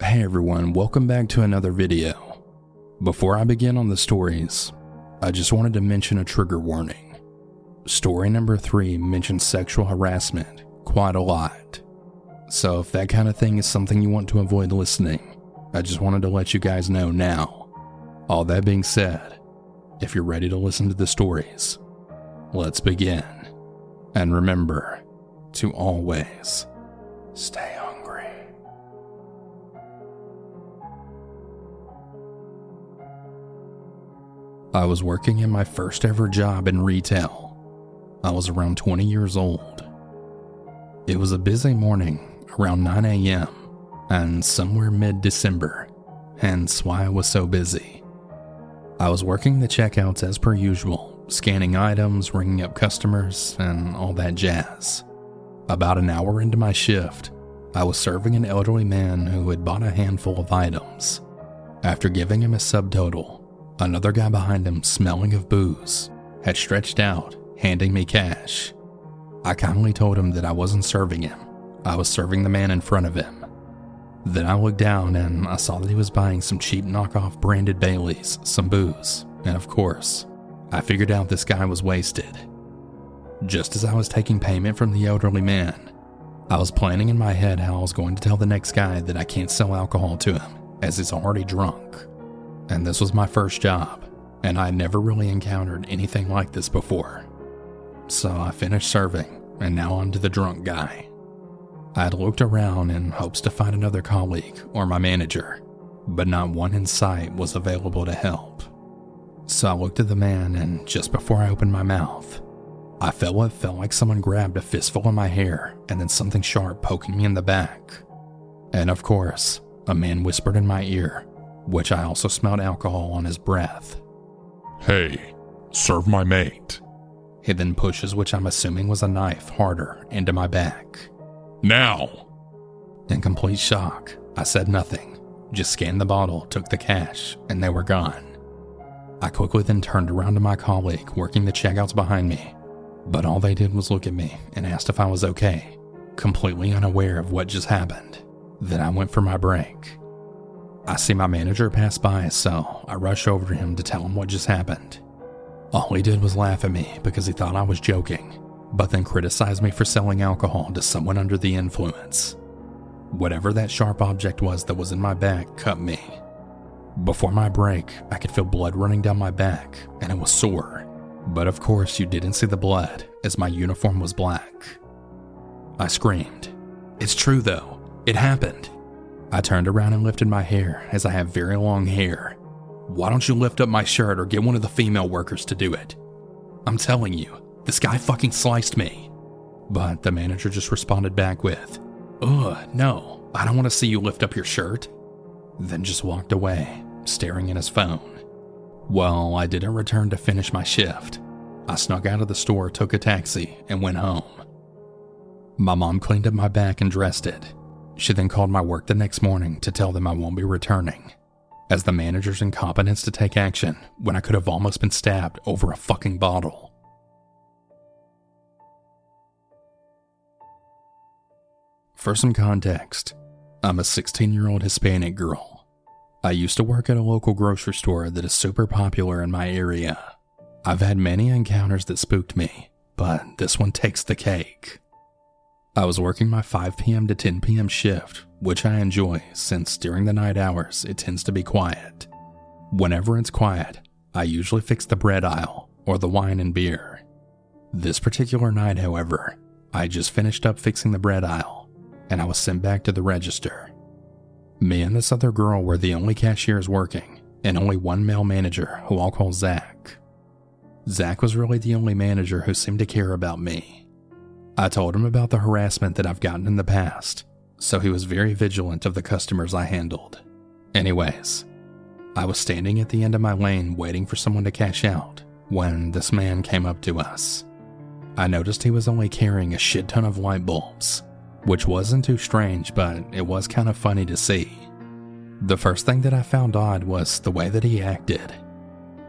Hey everyone, welcome back to another video. Before I begin on the stories, I just wanted to mention a trigger warning. Story number 3 mentions sexual harassment quite a lot. So if that kind of thing is something you want to avoid listening, I just wanted to let you guys know now. All that being said, if you're ready to listen to the stories, let's begin. And remember to always stay hungry. I was working in my first ever job in retail. I was around 20 years old. It was a busy morning, around 9 a.m., and somewhere mid December, hence why I was so busy. I was working the checkouts as per usual, scanning items, ringing up customers, and all that jazz. About an hour into my shift, I was serving an elderly man who had bought a handful of items. After giving him a subtotal, another guy behind him, smelling of booze, had stretched out, handing me cash. I kindly told him that I wasn't serving him, I was serving the man in front of him. Then I looked down and I saw that he was buying some cheap knockoff branded Baileys, some booze, and of course, I figured out this guy was wasted. Just as I was taking payment from the elderly man, I was planning in my head how I was going to tell the next guy that I can't sell alcohol to him, as he's already drunk. And this was my first job, and I had never really encountered anything like this before. So I finished serving, and now on to the drunk guy. I had looked around in hopes to find another colleague or my manager, but not one in sight was available to help. So I looked at the man, and just before I opened my mouth, I felt what felt like someone grabbed a fistful of my hair and then something sharp poking me in the back. And of course, a man whispered in my ear, which I also smelled alcohol on his breath. Hey, serve my mate. He then pushes, which I'm assuming was a knife, harder into my back. Now! In complete shock, I said nothing, just scanned the bottle, took the cash, and they were gone. I quickly then turned around to my colleague working the checkouts behind me, but all they did was look at me and asked if I was okay, completely unaware of what just happened. Then I went for my break. I see my manager pass by, so I rush over to him to tell him what just happened. All he did was laugh at me because he thought I was joking, but then criticized me for selling alcohol to someone under the influence. Whatever that sharp object was that was in my back cut me. Before my break, I could feel blood running down my back, and it was sore. But of course, you didn't see the blood, as my uniform was black. I screamed. It's true though, it happened. I turned around and lifted my hair, as I have very long hair. Why don't you lift up my shirt or get one of the female workers to do it? I'm telling you, this guy fucking sliced me. But the manager just responded back with, Ugh, no, I don't want to see you lift up your shirt. Then just walked away, staring at his phone. Well, I didn't return to finish my shift. I snuck out of the store, took a taxi, and went home. My mom cleaned up my back and dressed it. She then called my work the next morning to tell them I won't be returning, as the manager's incompetence to take action when I could have almost been stabbed over a fucking bottle. For some context, I'm a 16 year old Hispanic girl. I used to work at a local grocery store that is super popular in my area. I've had many encounters that spooked me, but this one takes the cake. I was working my 5 p.m. to 10 p.m. shift, which I enjoy since during the night hours it tends to be quiet. Whenever it's quiet, I usually fix the bread aisle or the wine and beer. This particular night, however, I just finished up fixing the bread aisle and I was sent back to the register. Me and this other girl were the only cashiers working, and only one male manager who I'll call Zach. Zach was really the only manager who seemed to care about me. I told him about the harassment that I've gotten in the past, so he was very vigilant of the customers I handled. Anyways, I was standing at the end of my lane waiting for someone to cash out when this man came up to us. I noticed he was only carrying a shit ton of light bulbs, which wasn't too strange, but it was kind of funny to see. The first thing that I found odd was the way that he acted.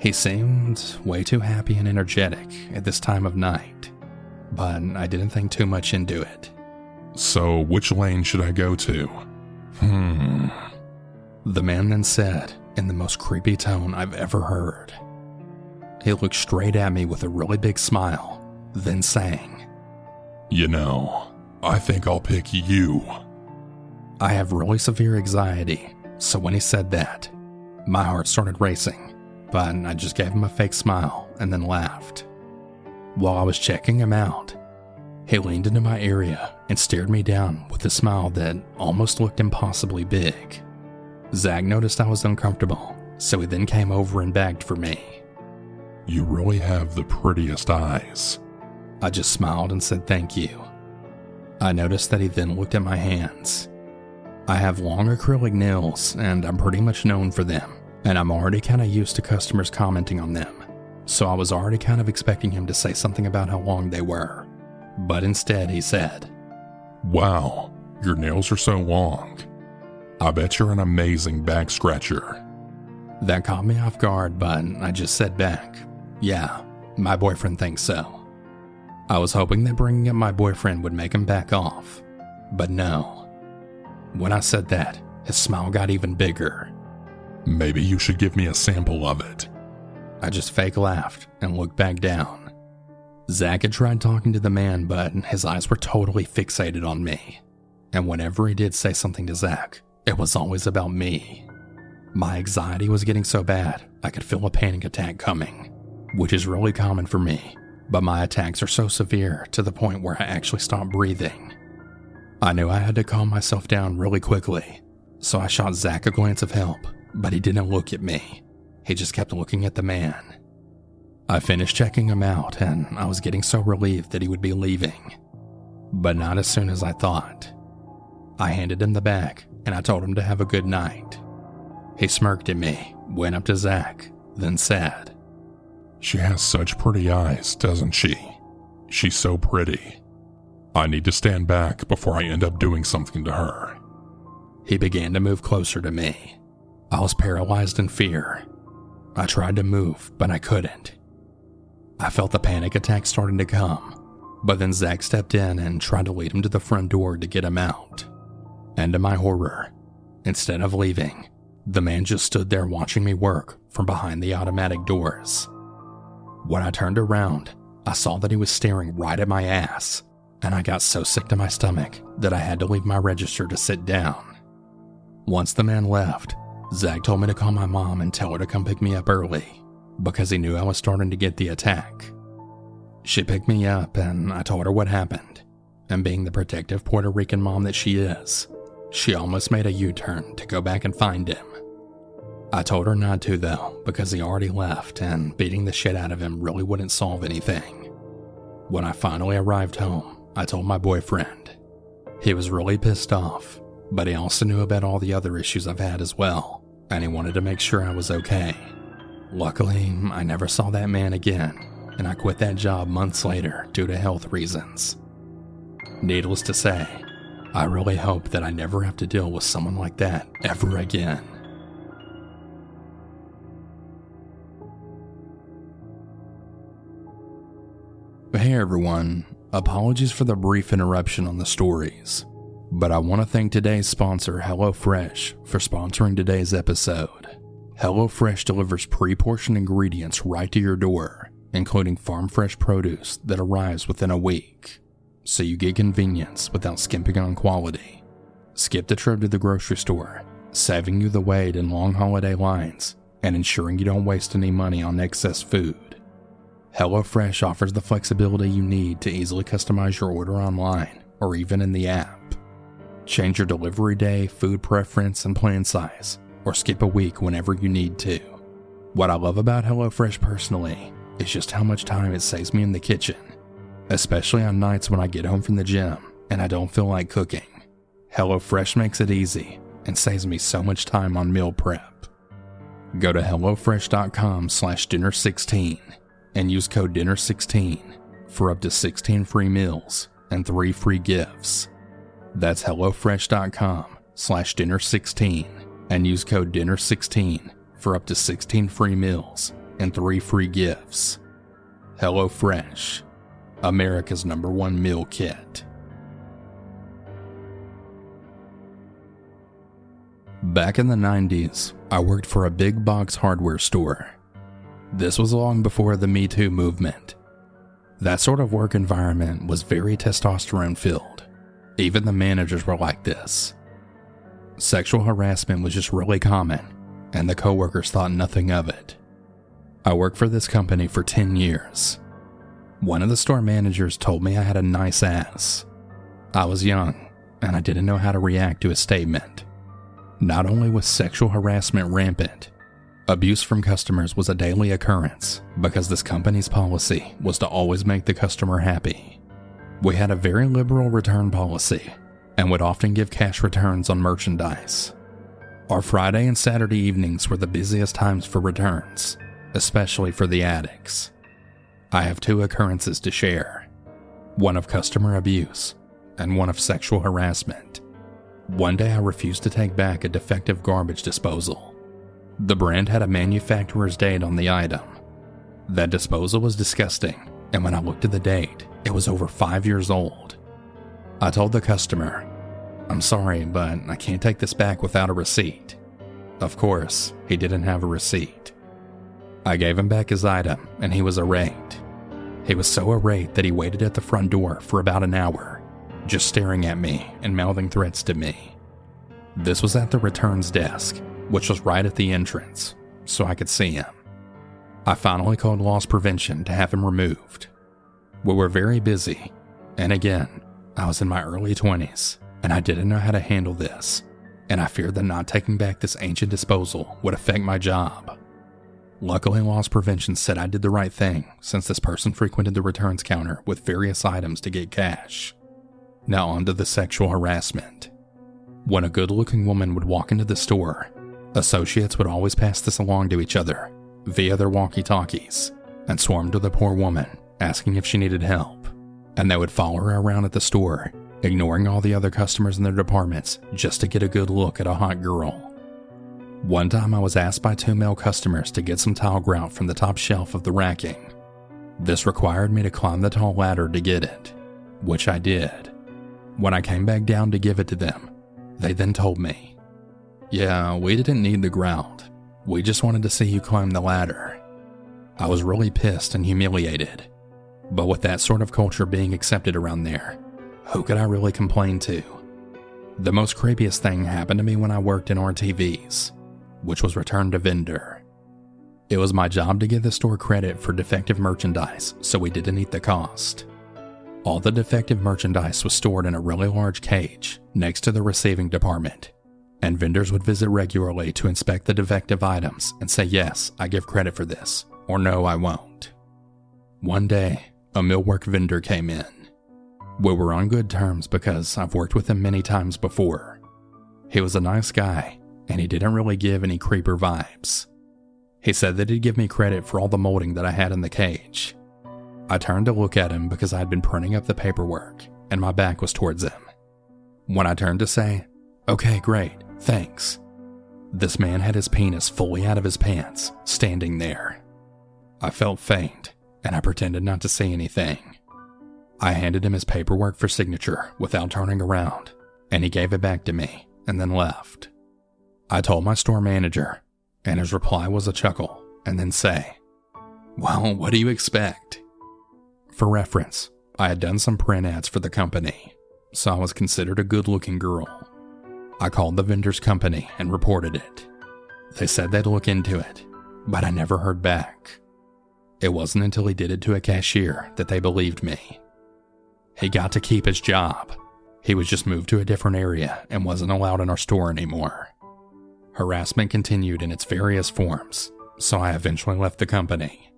He seemed way too happy and energetic at this time of night, but I didn't think too much into it. So, which lane should I go to? Hmm. The man then said, in the most creepy tone I've ever heard, he looked straight at me with a really big smile, then sang, You know, I think I'll pick you. I have really severe anxiety, so when he said that, my heart started racing, but I just gave him a fake smile and then laughed. While I was checking him out, he leaned into my area and stared me down with a smile that almost looked impossibly big. Zach noticed I was uncomfortable, so he then came over and begged for me. You really have the prettiest eyes. I just smiled and said thank you. I noticed that he then looked at my hands. I have long acrylic nails, and I'm pretty much known for them, and I'm already kind of used to customers commenting on them, so I was already kind of expecting him to say something about how long they were. But instead, he said, Wow, your nails are so long. I bet you're an amazing back scratcher. That caught me off guard, but I just said back, Yeah, my boyfriend thinks so. I was hoping that bringing up my boyfriend would make him back off, but no. When I said that, his smile got even bigger. Maybe you should give me a sample of it. I just fake laughed and looked back down. Zach had tried talking to the man, but his eyes were totally fixated on me. And whenever he did say something to Zach, it was always about me. My anxiety was getting so bad, I could feel a panic attack coming, which is really common for me, but my attacks are so severe to the point where I actually stop breathing. I knew I had to calm myself down really quickly, so I shot Zach a glance of help, but he didn't look at me. He just kept looking at the man. I finished checking him out, and I was getting so relieved that he would be leaving. But not as soon as I thought. I handed him the bag, and I told him to have a good night. He smirked at me, went up to Zach, then said, She has such pretty eyes, doesn't she? She's so pretty. I need to stand back before I end up doing something to her. He began to move closer to me. I was paralyzed in fear. I tried to move, but I couldn't. I felt the panic attack starting to come, but then Zach stepped in and tried to lead him to the front door to get him out. And to my horror, instead of leaving, the man just stood there watching me work from behind the automatic doors. When I turned around, I saw that he was staring right at my ass, and I got so sick to my stomach that I had to leave my register to sit down. Once the man left, Zach told me to call my mom and tell her to come pick me up early because he knew I was starting to get the attack. She picked me up and I told her what happened, and being the protective Puerto Rican mom that she is, she almost made a U turn to go back and find him. I told her not to, though, because he already left, and beating the shit out of him really wouldn't solve anything. When I finally arrived home, I told my boyfriend. He was really pissed off, but he also knew about all the other issues I've had as well, and he wanted to make sure I was okay. Luckily, I never saw that man again, and I quit that job months later due to health reasons. Needless to say, I really hope that I never have to deal with someone like that ever again. Hey everyone, apologies for the brief interruption on the stories, but I want to thank today's sponsor, HelloFresh, for sponsoring today's episode. HelloFresh delivers pre portioned ingredients right to your door, including farm fresh produce that arrives within a week. So you get convenience without skimping on quality. Skip the trip to the grocery store, saving you the wait in long holiday lines and ensuring you don't waste any money on excess food. HelloFresh offers the flexibility you need to easily customize your order online or even in the app. Change your delivery day, food preference, and plan size, or skip a week whenever you need to. What I love about HelloFresh personally is just how much time it saves me in the kitchen, especially on nights when I get home from the gym and I don't feel like cooking. HelloFresh makes it easy and saves me so much time on meal prep. Go to HelloFresh.com slash dinner16 and use code DINNER16 for up to 16 free meals and 3 free gifts. That's HelloFresh.com slash dinner16 and use code DINNER16 for up to 16 free meals and 3 free gifts. HelloFresh, America's number one meal kit. Back in the 90s, I worked for a big box hardware store. This was long before the Me Too movement. That sort of work environment was very testosterone filled. Even the managers were like this. Sexual harassment was just really common, and the coworkers thought nothing of it. I worked for this company for 10 years. One of the store managers told me I had a nice ass. I was young, and I didn't know how to react to a statement. Not only was sexual harassment rampant, abuse from customers was a daily occurrence because this company's policy was to always make the customer happy. We had a very liberal return policy and would often give cash returns on merchandise. Our Friday and Saturday evenings were the busiest times for returns, especially for the addicts. I have two occurrences to share one of customer abuse and one of sexual harassment. One day I refused to take back a defective garbage disposal. The brand had a manufacturer's date on the item. That disposal was disgusting, and when I looked at the date, it was over five years old. I told the customer, I'm sorry, but I can't take this back without a receipt. Of course, he didn't have a receipt. I gave him back his item, and he was irate. He was so irate that he waited at the front door for about an hour just staring at me and mouthing threats to me. This was at the returns desk, which was right at the entrance, so I could see him. I finally called loss prevention to have him removed. We were very busy, and again, I was in my early 20s, and I didn't know how to handle this, and I feared that not taking back this ancient disposal would affect my job. Luckily, loss prevention said I did the right thing since this person frequented the returns counter with various items to get cash. Now, on to the sexual harassment. When a good looking woman would walk into the store, associates would always pass this along to each other via their walkie talkies and swarmed to the poor woman, asking if she needed help. And they would follow her around at the store, ignoring all the other customers in their departments just to get a good look at a hot girl. One time I was asked by two male customers to get some tile grout from the top shelf of the racking. This required me to climb the tall ladder to get it, which I did. When I came back down to give it to them, they then told me, Yeah, we didn't need the grout. We just wanted to see you climb the ladder. I was really pissed and humiliated. But with that sort of culture being accepted around there, who could I really complain to? The most creepiest thing happened to me when I worked in RTVs, which was returned to vendor. It was my job to give the store credit for defective merchandise so we didn't eat the cost. All the defective merchandise was stored in a really large cage next to the receiving department, and vendors would visit regularly to inspect the defective items and say, Yes, I give credit for this, or No, I won't. One day, a millwork vendor came in. We were on good terms because I've worked with him many times before. He was a nice guy, and he didn't really give any creeper vibes. He said that he'd give me credit for all the molding that I had in the cage, I turned to look at him because I had been printing up the paperwork and my back was towards him. When I turned to say, Okay, great, thanks, this man had his penis fully out of his pants, standing there. I felt faint and I pretended not to say anything. I handed him his paperwork for signature without turning around, and he gave it back to me and then left. I told my store manager, and his reply was a chuckle and then say, Well, what do you expect? For reference, I had done some print ads for the company, so I was considered a good looking girl. I called the vendor's company and reported it. They said they'd look into it, but I never heard back. It wasn't until he did it to a cashier that they believed me. He got to keep his job. He was just moved to a different area and wasn't allowed in our store anymore. Harassment continued in its various forms, so I eventually left the company.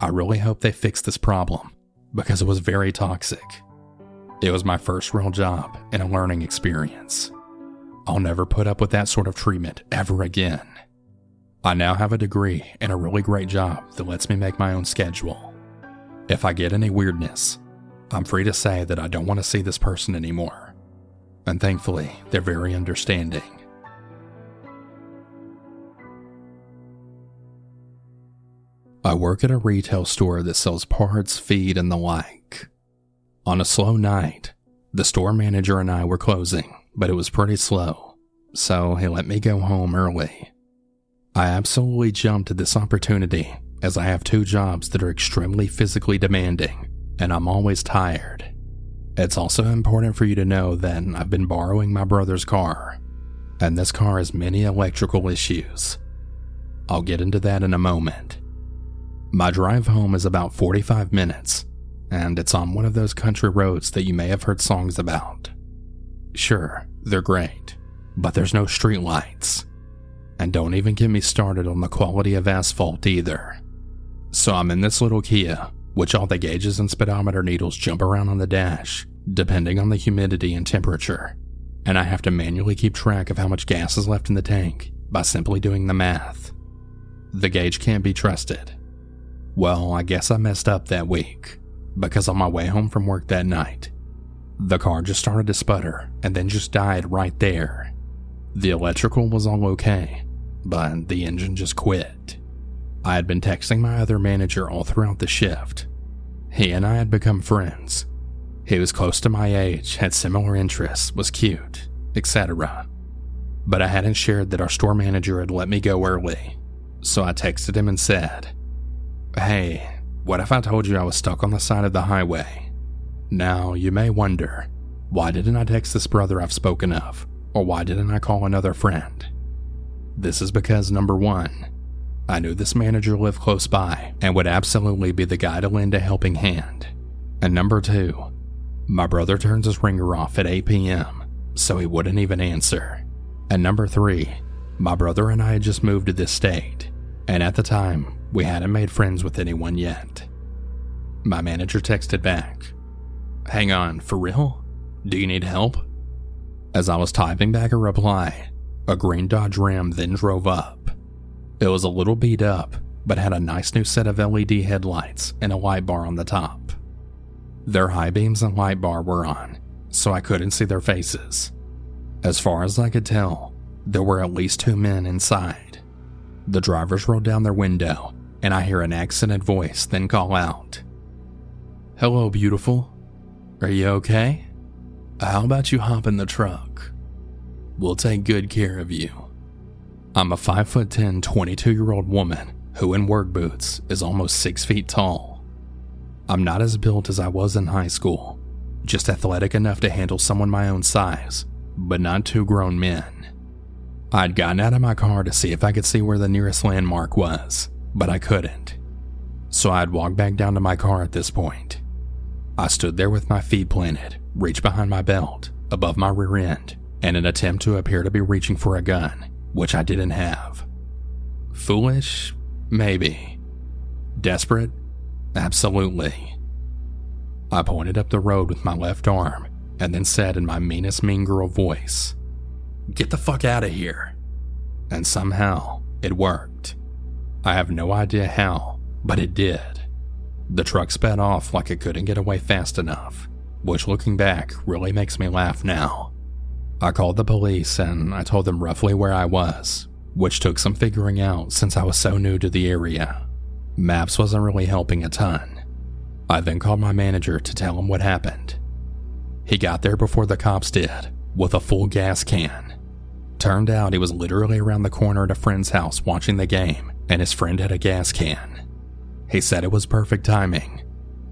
I really hope they fix this problem because it was very toxic. It was my first real job and a learning experience. I'll never put up with that sort of treatment ever again. I now have a degree and a really great job that lets me make my own schedule. If I get any weirdness, I'm free to say that I don't want to see this person anymore. And thankfully, they're very understanding. I work at a retail store that sells parts, feed, and the like. On a slow night, the store manager and I were closing, but it was pretty slow. so he let me go home early. I absolutely jumped at this opportunity as I have two jobs that are extremely physically demanding, and I'm always tired. It's also important for you to know that I've been borrowing my brother's car, and this car has many electrical issues. I'll get into that in a moment. My drive home is about 45 minutes, and it's on one of those country roads that you may have heard songs about. Sure, they're great, but there's no streetlights. And don't even get me started on the quality of asphalt either. So I'm in this little Kia which all the gauges and speedometer needles jump around on the dash, depending on the humidity and temperature. And I have to manually keep track of how much gas is left in the tank by simply doing the math. The gauge can't be trusted. Well, I guess I messed up that week, because on my way home from work that night, the car just started to sputter and then just died right there. The electrical was all okay, but the engine just quit. I had been texting my other manager all throughout the shift. He and I had become friends. He was close to my age, had similar interests, was cute, etc. But I hadn't shared that our store manager had let me go early, so I texted him and said, Hey, what if I told you I was stuck on the side of the highway? Now, you may wonder, why didn't I text this brother I've spoken of, or why didn't I call another friend? This is because number one, I knew this manager lived close by and would absolutely be the guy to lend a helping hand. And number two, my brother turns his ringer off at 8 p.m., so he wouldn't even answer. And number three, my brother and I had just moved to this state, and at the time, we hadn't made friends with anyone yet. My manager texted back, Hang on, for real? Do you need help? As I was typing back a reply, a green Dodge Ram then drove up. It was a little beat up, but had a nice new set of LED headlights and a light bar on the top. Their high beams and light bar were on, so I couldn't see their faces. As far as I could tell, there were at least two men inside. The drivers rolled down their window, and I hear an accented voice then call out Hello, beautiful. Are you okay? How about you hop in the truck? We'll take good care of you. I'm a 5'10, 22 year old woman who, in work boots, is almost 6 feet tall. I'm not as built as I was in high school, just athletic enough to handle someone my own size, but not two grown men. I'd gotten out of my car to see if I could see where the nearest landmark was, but I couldn't. So I'd walk back down to my car at this point. I stood there with my feet planted, reached behind my belt, above my rear end, in an attempt to appear to be reaching for a gun which I didn't have. Foolish? Maybe. Desperate? Absolutely. I pointed up the road with my left arm and then said in my meanest mean girl voice, Get the fuck out of here. And somehow it worked. I have no idea how, but it did. The truck sped off like it couldn't get away fast enough, which looking back really makes me laugh now. I called the police and I told them roughly where I was, which took some figuring out since I was so new to the area. Maps wasn't really helping a ton. I then called my manager to tell him what happened. He got there before the cops did, with a full gas can. Turned out he was literally around the corner at a friend's house watching the game, and his friend had a gas can. He said it was perfect timing,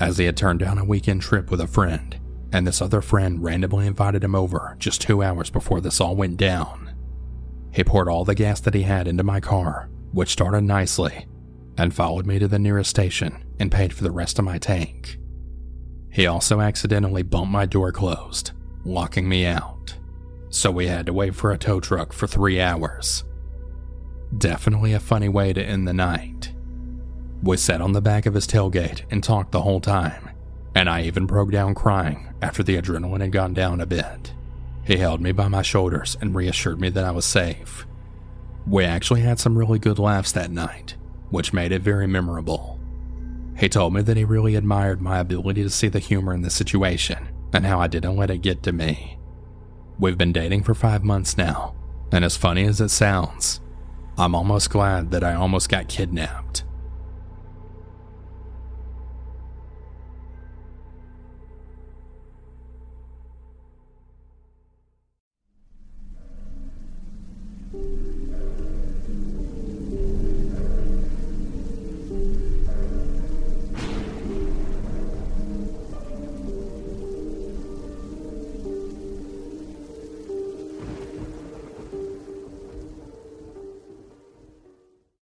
as he had turned down a weekend trip with a friend and this other friend randomly invited him over just two hours before this all went down. He poured all the gas that he had into my car, which started nicely, and followed me to the nearest station and paid for the rest of my tank. He also accidentally bumped my door closed, locking me out, so we had to wait for a tow truck for three hours. Definitely a funny way to end the night. We sat on the back of his tailgate and talked the whole time, and I even broke down crying after the adrenaline had gone down a bit. He held me by my shoulders and reassured me that I was safe. We actually had some really good laughs that night, which made it very memorable. He told me that he really admired my ability to see the humor in the situation and how I didn't let it get to me. We've been dating for five months now, and as funny as it sounds, I'm almost glad that I almost got kidnapped.